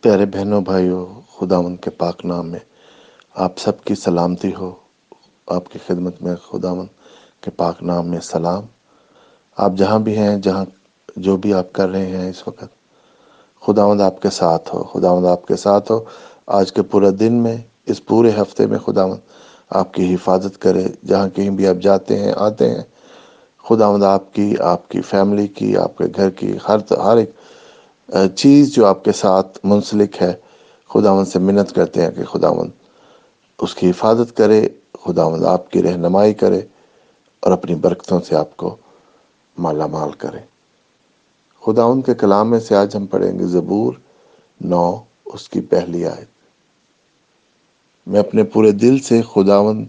پیارے بہنوں، بھائیوں خداون کے پاک نام میں آپ سب کی سلامتی ہو۔ آپ کی خدمت میں خداون کے پاک نام میں سلام۔ آپ جہاں بھی ہیں، جہاں جو بھی آپ کر رہے ہیں اس وقت، خداوند آپ کے ساتھ ہو، خداوند آپ کے ساتھ ہو۔ آج کے پورے دن میں، اس پورے ہفتے میں خداوند آپ کی حفاظت کرے۔ جہاں کہیں بھی آپ جاتے ہیں، آتے ہیں، خداوند آپ کی آپ کی فیملی کی، آپ کے گھر کی، ہر ہر ایک چیز جو آپ کے ساتھ منسلک ہے خداون سے منت کرتے ہیں کہ خداون اس کی حفاظت کرے، خداوند آپ کی رہنمائی کرے اور اپنی برکتوں سے آپ کو مالا مال کرے۔ خداون کے کلام میں سے آج ہم پڑھیں گے زبور نو، اس کی پہلی آیت۔ میں اپنے پورے دل سے خداون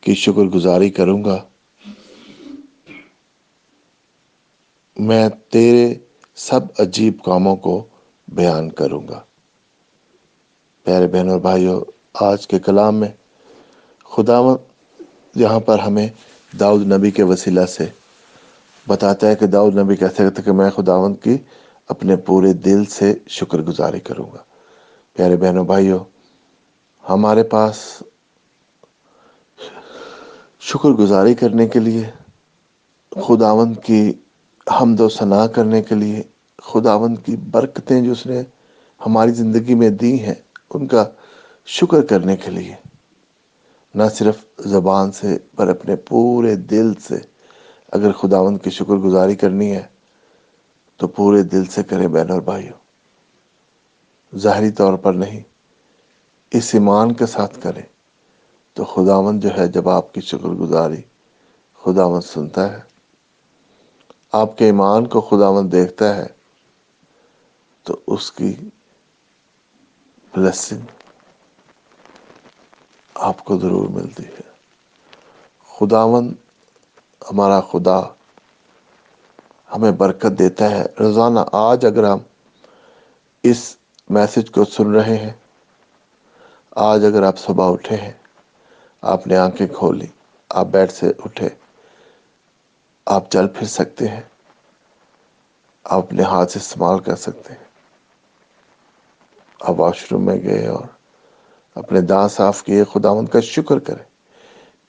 کی شکر گزاری کروں گا۔ میں تیرے سب عجیب کاموں کو بیان کروں گا۔ پیارے بہن اور بھائیوں آج کے کلام میں خداون یہاں پر ہمیں داؤد نبی کے وسیلہ سے بتاتا ہے کہ داؤد نبی کہتے کہتے کہ میں خداون کی اپنے پورے دل سے شکر گزاری کروں گا۔ پیارے بہنوں بھائیوں ہمارے پاس شکر گزاری کرنے کے لیے خداون کی حمد و ثناء کرنے کے لیے خداون کی برکتیں جو اس نے ہماری زندگی میں دی ہیں، ان کا شکر کرنے کے لیے۔ نہ صرف زبان سے پر اپنے پورے دل سے اگر خداون کی شکر گزاری کرنی ہے، تو پورے دل سے کرے بہن اور بھائیوں ظاہری طور پر نہیں، اس ایمان کے ساتھ کریں۔ تو خداون جو ہے، جب آپ کی شکر گزاری خداون سنتا ہے۔ آپ کے ایمان کو خداون دیکھتا ہے، تو اس کی بلیسنگ آپ کو ضرور ملتی ہے۔ خداون ہمارا خدا ہمیں برکت دیتا ہے۔ روزانہ آج اگر ہم اس میسج کو سن رہے ہیں، آج اگر آپ صبح اٹھے ہیں، آپ نے آنکھیں کھولی، آپ بیڈ سے اٹھے آپ چل پھر سکتے ہیں۔ آپ اپنے ہاتھ استعمال کر سکتے ہیں۔ آپ واش روم میں گئے اور اپنے دانت صاف کیے۔ خداون کا شکر کریں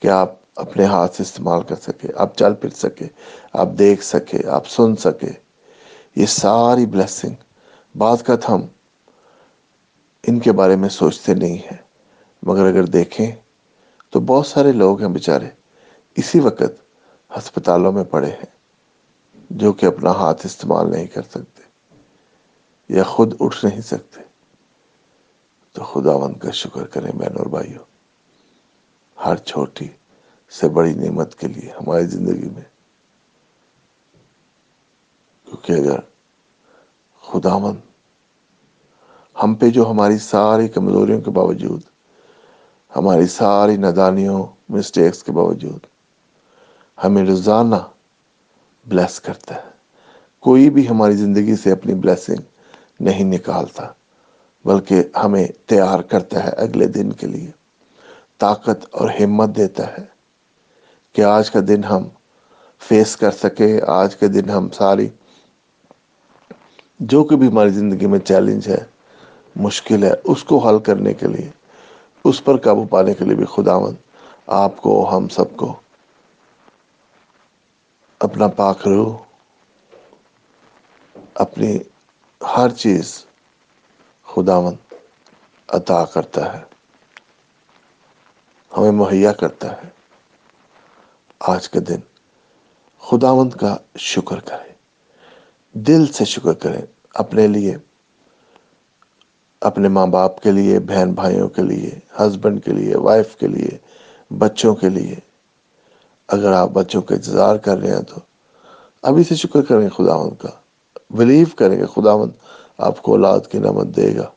کہ آپ اپنے ہاتھ سے استعمال کر سکے۔ آپ چل پھر سکے، آپ دیکھ سکے، آپ سن سکے۔ یہ ساری بلیسنگ بعض کا ہم ان کے بارے میں سوچتے نہیں ہیں، مگر اگر دیکھیں تو بہت سارے لوگ ہیں بیچارے۔ اسی وقت ہسپتالوں میں پڑے ہیں، جو کہ اپنا ہاتھ استعمال نہیں کر سکتے یا خود اٹھ نہیں سکتے۔ تو خداون کا شکر کریں بہن اور بھائیوں، ہر چھوٹی سے بڑی نعمت کے لیے ہماری زندگی میں۔ کیونکہ اگر خداون ہم پہ جو ہماری ساری کمزوریوں کے باوجود، ہماری ساری ندانیوں مسٹیکس کے باوجود ہمیں روزانہ بلیس کرتا ہے۔ کوئی بھی ہماری زندگی سے اپنی بلیسنگ نہیں نکالتا، بلکہ ہمیں تیار کرتا ہے اگلے دن کے لیے۔ طاقت اور ہمت دیتا ہے کہ آج کا دن ہم فیس کر سکے آج کے دن ہم ساری جو کہ بھی ہماری زندگی میں چیلنج ہے، مشکل ہے، اس کو حل کرنے کے لیے، اس پر قابو پانے کے لیے بھی خداون آپ کو، ہم سب کو اپنا پاک روح اپنی ہر چیز خداون عطا کرتا ہے۔ ہمیں مہیا کرتا ہے۔ آج کے دن خداوند کا شکر کریں۔ دل سے شکر کریں اپنے لیے، اپنے ماں باپ کے لیے، بہن بھائیوں کے لیے ہسبینڈ کے لیے وائف کے لیے، بچوں کے لیے۔ اگر آپ بچوں کا انتظار کر رہے ہیں تو ابھی سے شکر کریں خداوند کا۔ بلیو کریں کہ خداوند آپ کو اولاد کی نعمت دے گا۔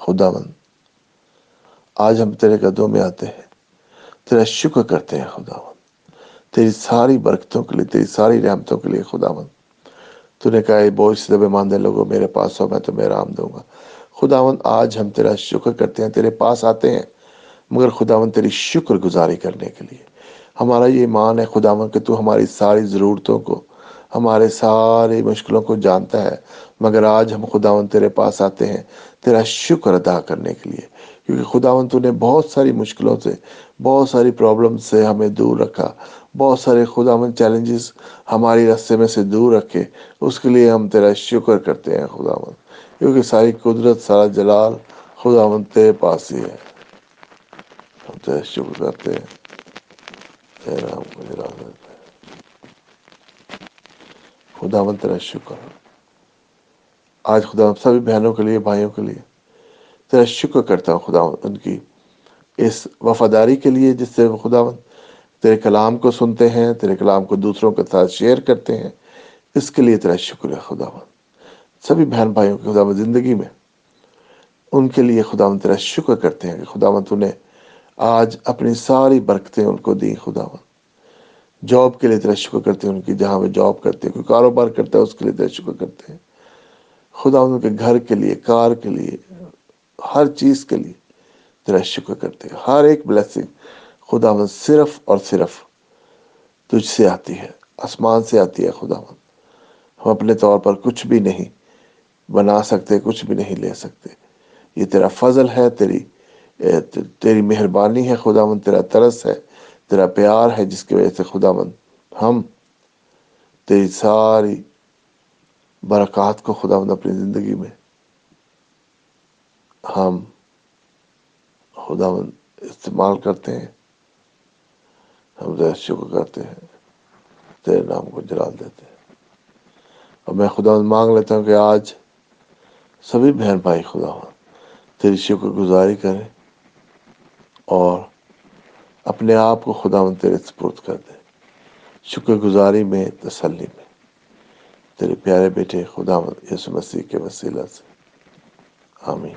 خداوند، آج ہم تیرے قدوں میں آتے ہیں۔ تیرا شکر کرتے ہیں خداوند۔ تیری ساری برکتوں کے لیے، تیری ساری رحمتوں کے لیے خداوند۔ تو نے کہا یہ بوجھ سے دبے ماندے لوگوں، میرے پاس ہو، میں تمہیں رام دوں گا۔ خداوند، آج ہم تیرا شکر کرتے ہیں، تیرے پاس آتے ہیں۔ مگر خداوند تیری شکر گزاری کرنے کے لیے۔ ہمارا یہ ایمان ہے خداوند کہ تو ہماری ساری ضرورتوں کو، ہمارے ساری مشکلوں کو جانتا ہے، مگر آج ہم خداون تیرے پاس آتے ہیں تیرا شکر ادا کرنے کے لیے۔ کیونکہ خداون تو نے بہت ساری مشکلوں سے، بہت ساری پرابلم سے ہمیں دور رکھا، بہت سارے خداون چیلنجز ہماری رستے میں سے دور رکھے۔ اس کے لیے ہم تیرا شکر کرتے ہیں خداون کیونکہ ساری قدرت، سارا جلال خداون تیرے پاس ہی ہے۔ ہم تیرا شکر کرتے ہیں تیرا نام کو جلال تیرا شکر آج خدا سبھی بہنوں کے لیے بھائیوں کے لیے تیرا شکر کرتا ہوں خدا ان کی اس وفاداری کے لیے جس سے وہ خدا تیرے کلام کو سنتے ہیں تیرے کلام کو دوسروں کے ساتھ شیئر کرتے ہیں اس کے لیے تیرا شکر ہے خدا سبھی بہن بھائیوں کی خدا زندگی میں ان کے لیے خدا تیرا شکر کرتے ہیں کہ خدا تو نے آج اپنی ساری برکتیں ان کو دی خدا جاب کے لیے تیرا شکر کرتے ہیں، ان کی جہاں وہ جاب کرتے ہیں، کوئی کاروبار کرتا ہے، اس کے لیے تیرا شکر کرتے ہیں۔ خدا ان کے گھر کے لیے، کار کے لیے، ہر چیز کے لیے تیرا شکر کرتے ہیں۔ ہر ایک بلیسنگ خدا مند صرف اور صرف تجھ سے آتی ہے، آسمان سے آتی ہے خدا مند ہم اپنے طور پر کچھ بھی نہیں بنا سکتے، کچھ بھی نہیں لے سکتے۔ یہ تیرا فضل ہے، تیری تیری مہربانی ہے خدا مند تیرا ترس ہے، تیرا پیار ہے، جس کی وجہ سے خدا مند ہم تیری ساری برکات کو خدا مند اپنی زندگی میں ہم خدا استعمال کرتے ہیں، ہم شکر کرتے ہیں، تیرے نام کو جلال دیتے ہیں۔ اور میں خدا مند مانگ لیتا ہوں کہ آج سبھی بہن بھائی خدا تیری شکر گزاری کریں۔ اور اپنے آپ کو خدا تیرے سپرد کر دے۔ شکر گزاری میں، تسلی میں۔ تیرے پیارے بیٹے خدا یسو مسیح کے وسیلہ سے۔ آمین۔